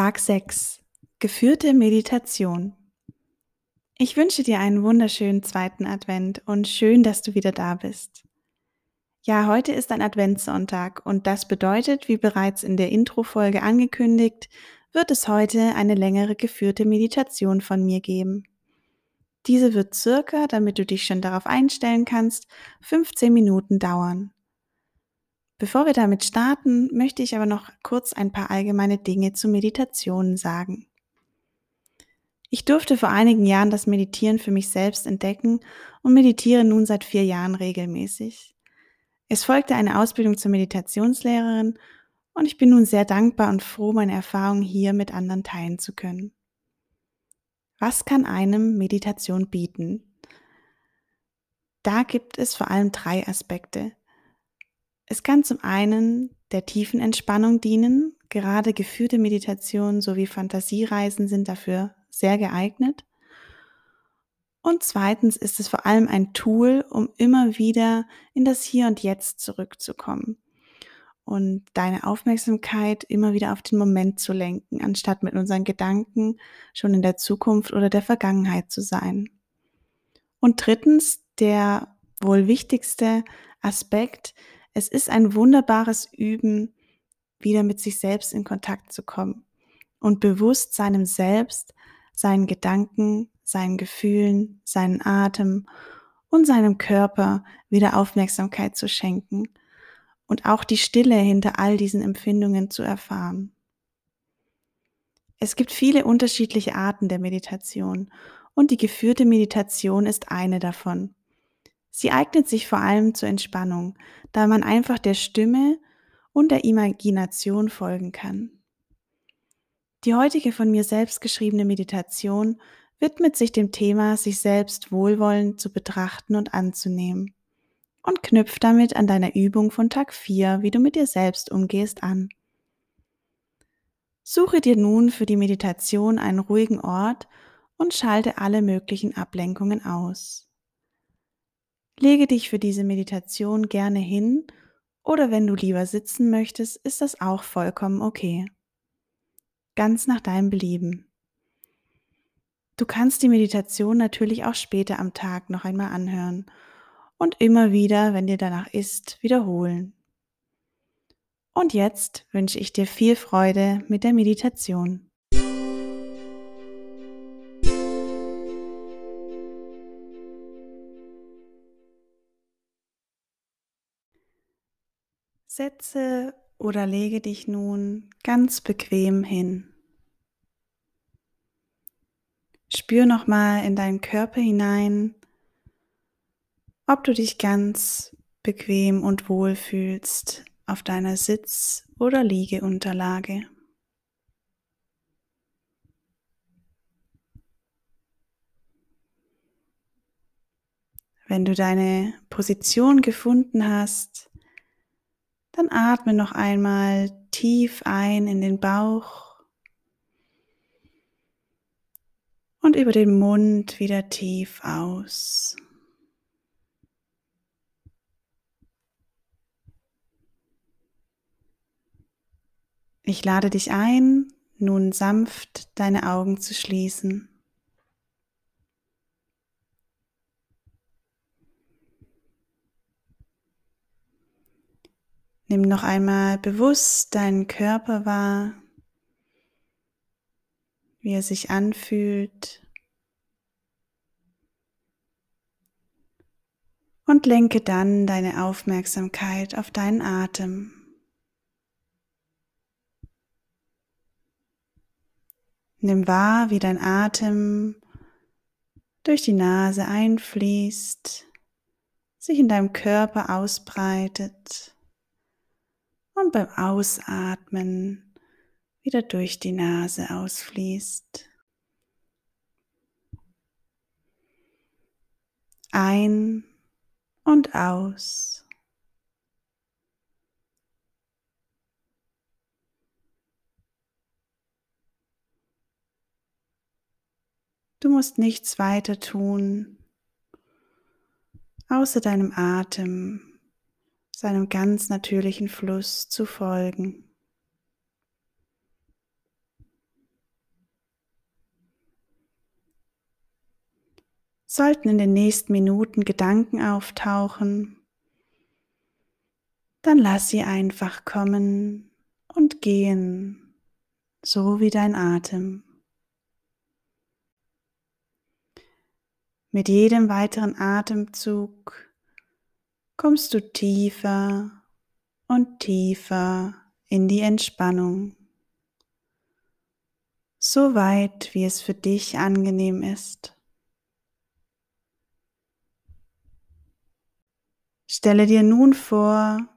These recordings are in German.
Tag 6. Geführte Meditation. Ich wünsche dir einen wunderschönen zweiten Advent und schön, dass du wieder da bist. Ja, heute ist ein Adventssonntag und das bedeutet, wie bereits in der Intro-Folge angekündigt, wird es heute eine längere geführte Meditation von mir geben. Diese wird circa, damit du dich schon darauf einstellen kannst, 15 Minuten dauern. Bevor wir damit starten, möchte ich aber noch kurz ein paar allgemeine Dinge zu Meditationen sagen. Ich durfte vor einigen Jahren das Meditieren für mich selbst entdecken und meditiere nun seit vier Jahren regelmäßig. Es folgte eine Ausbildung zur Meditationslehrerin und ich bin nun sehr dankbar und froh, meine Erfahrungen hier mit anderen teilen zu können. Was kann einem Meditation bieten? Da gibt es vor allem drei Aspekte. Es kann zum einen der tiefen Entspannung dienen. Gerade geführte Meditationen sowie Fantasiereisen sind dafür sehr geeignet. Und zweitens ist es vor allem ein Tool, um immer wieder in das Hier und Jetzt zurückzukommen und deine Aufmerksamkeit immer wieder auf den Moment zu lenken, anstatt mit unseren Gedanken schon in der Zukunft oder der Vergangenheit zu sein. Und drittens, der wohl wichtigste Aspekt es ist ein wunderbares Üben, wieder mit sich selbst in Kontakt zu kommen und bewusst seinem Selbst, seinen Gedanken, seinen Gefühlen, seinen Atem und seinem Körper wieder Aufmerksamkeit zu schenken und auch die Stille hinter all diesen Empfindungen zu erfahren. Es gibt viele unterschiedliche Arten der Meditation und die geführte Meditation ist eine davon. Sie eignet sich vor allem zur Entspannung, da man einfach der Stimme und der Imagination folgen kann. Die heutige von mir selbst geschriebene Meditation widmet sich dem Thema, sich selbst wohlwollend zu betrachten und anzunehmen und knüpft damit an deiner Übung von Tag 4, wie du mit dir selbst umgehst, an. Suche dir nun für die Meditation einen ruhigen Ort und schalte alle möglichen Ablenkungen aus. Lege dich für diese Meditation gerne hin oder wenn du lieber sitzen möchtest, ist das auch vollkommen okay. Ganz nach deinem Belieben. Du kannst die Meditation natürlich auch später am Tag noch einmal anhören und immer wieder, wenn dir danach ist, wiederholen. Und jetzt wünsche ich dir viel Freude mit der Meditation. Setze oder lege dich nun ganz bequem hin. Spür nochmal in deinen Körper hinein, ob du dich ganz bequem und wohl fühlst auf deiner Sitz- oder Liegeunterlage. Wenn du deine Position gefunden hast, dann atme noch einmal tief ein in den Bauch und über den Mund wieder tief aus. Ich lade dich ein, nun sanft deine Augen zu schließen. Nimm noch einmal bewusst deinen Körper wahr, wie er sich anfühlt. Und lenke dann deine Aufmerksamkeit auf deinen Atem. Nimm wahr, wie dein Atem durch die Nase einfließt, sich in deinem Körper ausbreitet und beim Ausatmen wieder durch die Nase ausfließt. Ein und aus. Du musst nichts weiter tun, außer deinem Atem seinem ganz natürlichen Fluss zu folgen. Sollten in den nächsten Minuten Gedanken auftauchen, dann lass sie einfach kommen und gehen, so wie dein Atem. Mit jedem weiteren Atemzug kommst du tiefer und tiefer in die Entspannung, so weit wie es für dich angenehm ist. Stelle dir nun vor,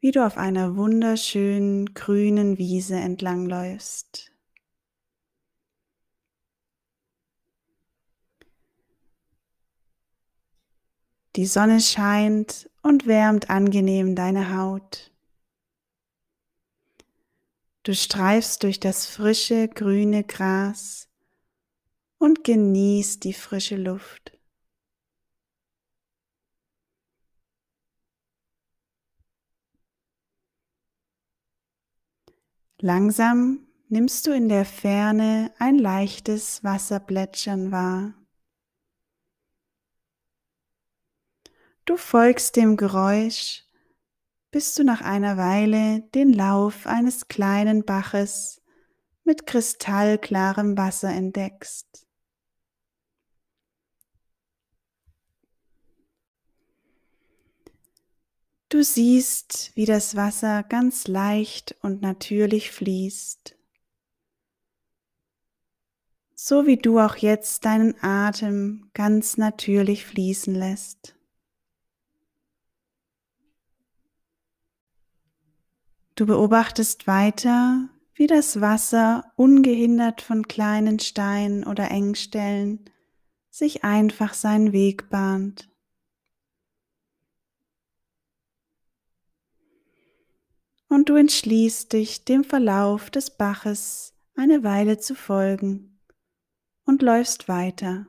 wie du auf einer wunderschönen grünen Wiese entlangläufst. Die Sonne scheint und wärmt angenehm deine Haut. Du streifst durch das frische grüne Gras und genießt die frische Luft. Langsam nimmst du in der Ferne ein leichtes Wasserplätschern wahr. Du folgst dem Geräusch, bis du nach einer Weile den Lauf eines kleinen Baches mit kristallklarem Wasser entdeckst. Du siehst, wie das Wasser ganz leicht und natürlich fließt, so wie du auch jetzt deinen Atem ganz natürlich fließen lässt. Du beobachtest weiter, wie das Wasser ungehindert von kleinen Steinen oder Engstellen sich einfach seinen Weg bahnt. Und du entschließt dich, dem Verlauf des Baches eine Weile zu folgen und läufst weiter.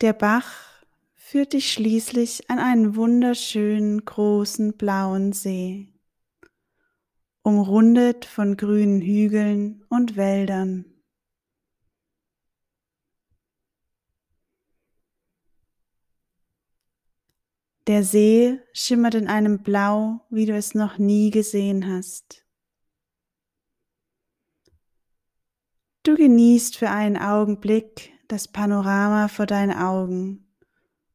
Der Bach führt dich schließlich an einen wunderschönen großen blauen See, umrundet von grünen Hügeln und Wäldern. Der See schimmert in einem Blau, wie du es noch nie gesehen hast. Du genießt für einen Augenblick das Panorama vor deinen Augen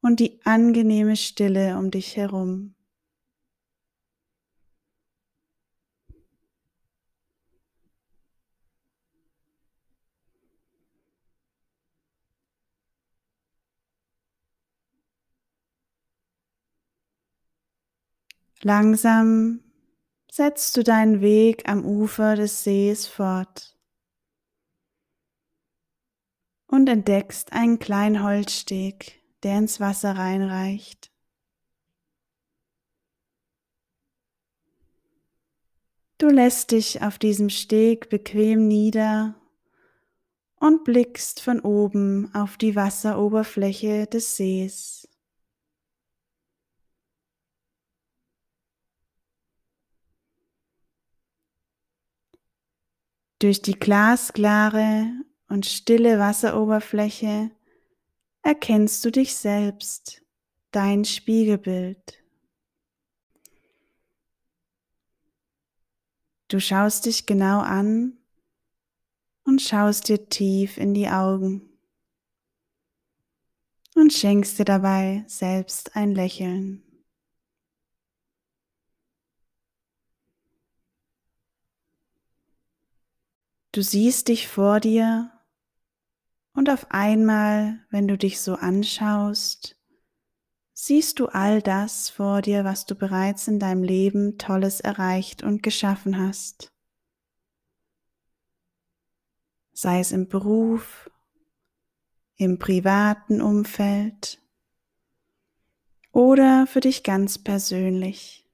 und die angenehme Stille um dich herum. Langsam setzt du deinen Weg am Ufer des Sees fort und entdeckst einen kleinen Holzsteg, der ins Wasser reinreicht. Du lässt dich auf diesem Steg bequem nieder und blickst von oben auf die Wasseroberfläche des Sees. Durch die glasklare und stille Wasseroberfläche erkennst du dich selbst, dein Spiegelbild. Du schaust dich genau an und schaust dir tief in die Augen und schenkst dir dabei selbst ein Lächeln. Du siehst dich vor dir und auf einmal, wenn du dich so anschaust, siehst du all das vor dir, was du bereits in deinem Leben Tolles erreicht und geschaffen hast. Sei es im Beruf, im privaten Umfeld oder für dich ganz persönlich.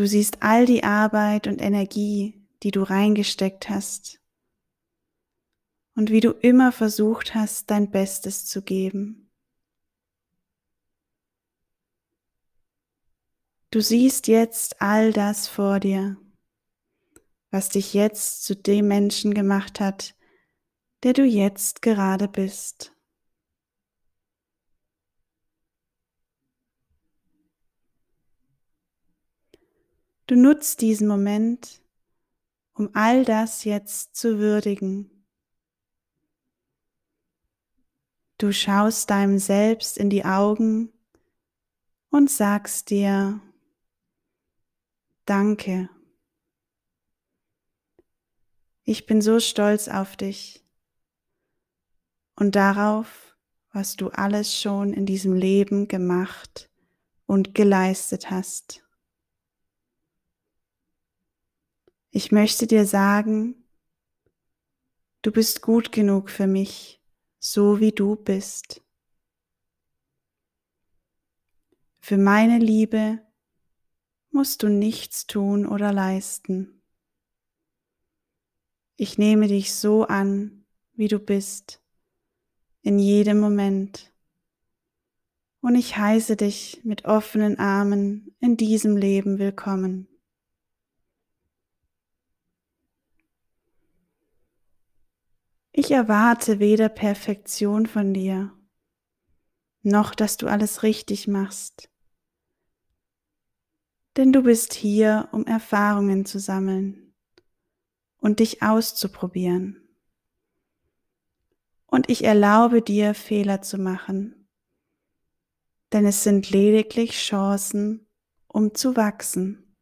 Du siehst all die Arbeit und Energie, die du reingesteckt hast und wie du immer versucht hast, dein Bestes zu geben. Du siehst jetzt all das vor dir, was dich jetzt zu dem Menschen gemacht hat, der du jetzt gerade bist. Du nutzt diesen Moment, um all das jetzt zu würdigen. Du schaust deinem Selbst in die Augen und sagst dir, Danke. Ich bin so stolz auf dich und darauf, was du alles schon in diesem Leben gemacht und geleistet hast. Ich möchte dir sagen, du bist gut genug für mich, so wie du bist. Für meine Liebe musst du nichts tun oder leisten. Ich nehme dich so an, wie du bist, in jedem Moment. Und ich heiße dich mit offenen Armen in diesem Leben willkommen. Ich erwarte weder Perfektion von dir, noch dass du alles richtig machst denn du bist hier, um Erfahrungen zu sammeln und dich auszuprobieren. Und ich erlaube dir, Fehler zu machen, denn es sind lediglich Chancen, um zu wachsen.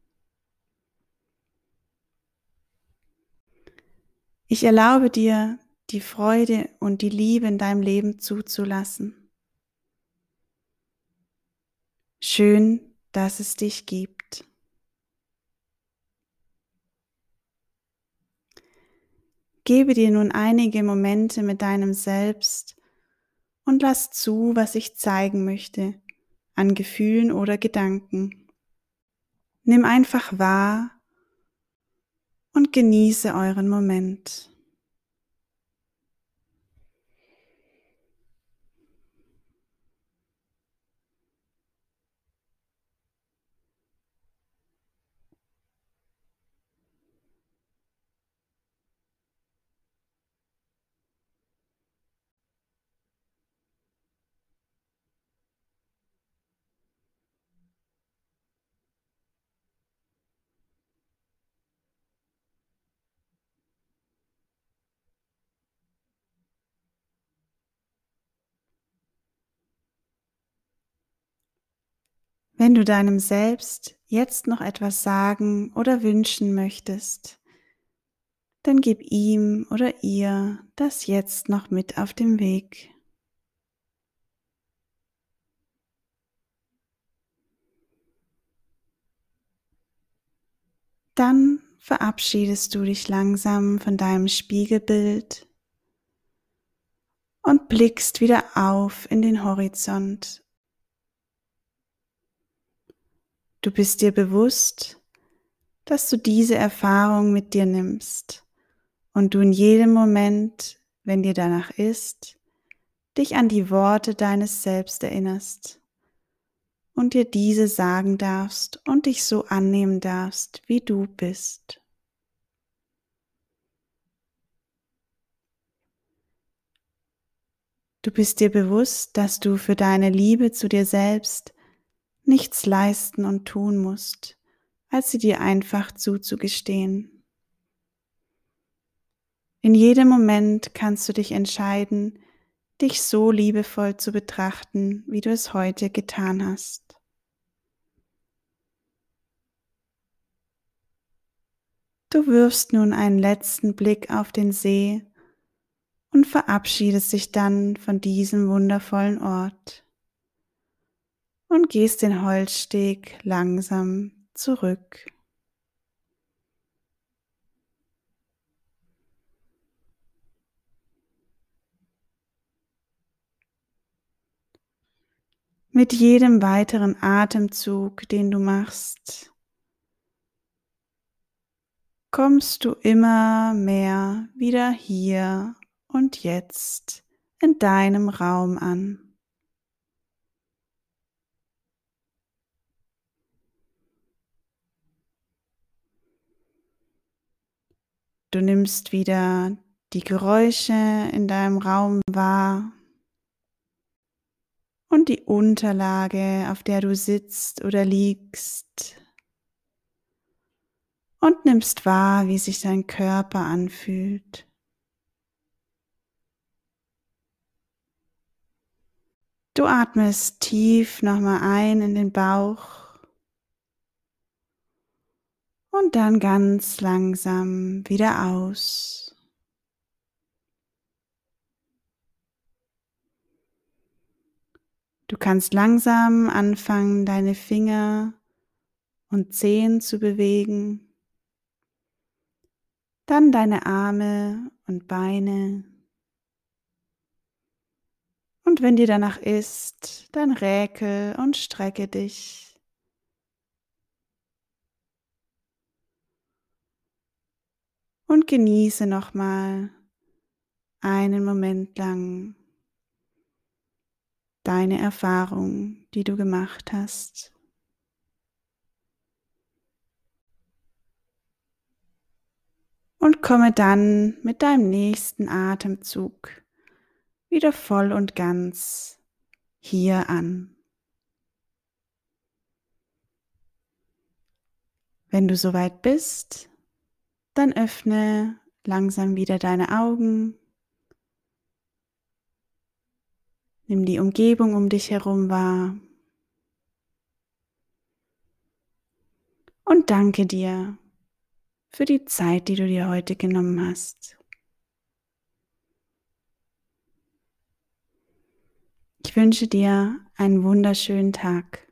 Ich erlaube dir, die Freude und die Liebe in deinem Leben zuzulassen. Schön, dass es dich gibt. Gebe dir nun einige Momente mit deinem Selbst und lass zu, was ich zeigen möchte, an Gefühlen oder Gedanken. Nimm einfach wahr und genieße euren Moment. Wenn du deinem Selbst jetzt noch etwas sagen oder wünschen möchtest, dann gib ihm oder ihr das jetzt noch mit auf dem Weg. Dann verabschiedest du dich langsam von deinem Spiegelbild und blickst wieder auf in den Horizont Du bist dir bewusst, dass du diese Erfahrung mit dir nimmst und du in jedem Moment, wenn dir danach ist, dich an die Worte deines Selbst erinnerst und dir diese sagen darfst und dich so annehmen darfst, wie du bist. Du bist dir bewusst, dass du für deine Liebe zu dir selbst nichts leisten und tun musst, als sie dir einfach zuzugestehen. In jedem Moment kannst du dich entscheiden, dich so liebevoll zu betrachten, wie du es heute getan hast. Du wirfst nun einen letzten Blick auf den See und verabschiedest dich dann von diesem wundervollen Ort und gehst den Holzsteg langsam zurück. Mit jedem weiteren Atemzug, den du machst, kommst du immer mehr wieder hier und jetzt in deinem Raum an. Du nimmst wieder die Geräusche in deinem Raum wahr und die Unterlage, auf der du sitzt oder liegst. Und nimmst wahr, wie sich dein Körper anfühlt. Du atmest tief nochmal ein in den Bauch und dann ganz langsam wieder aus. Du kannst langsam anfangen, deine Finger und Zehen zu bewegen, dann deine Arme und Beine. Und wenn dir danach ist, dann räkel und strecke dich. Und genieße nochmal einen Moment lang deine Erfahrung, die du gemacht hast. Und komme dann mit deinem nächsten Atemzug wieder voll und ganz hier an. Wenn du soweit bist, dann öffne langsam wieder deine Augen Nimm die Umgebung um dich herum wahr. Und danke dir für die Zeit, die du dir heute genommen hast. Ich wünsche dir einen wunderschönen Tag.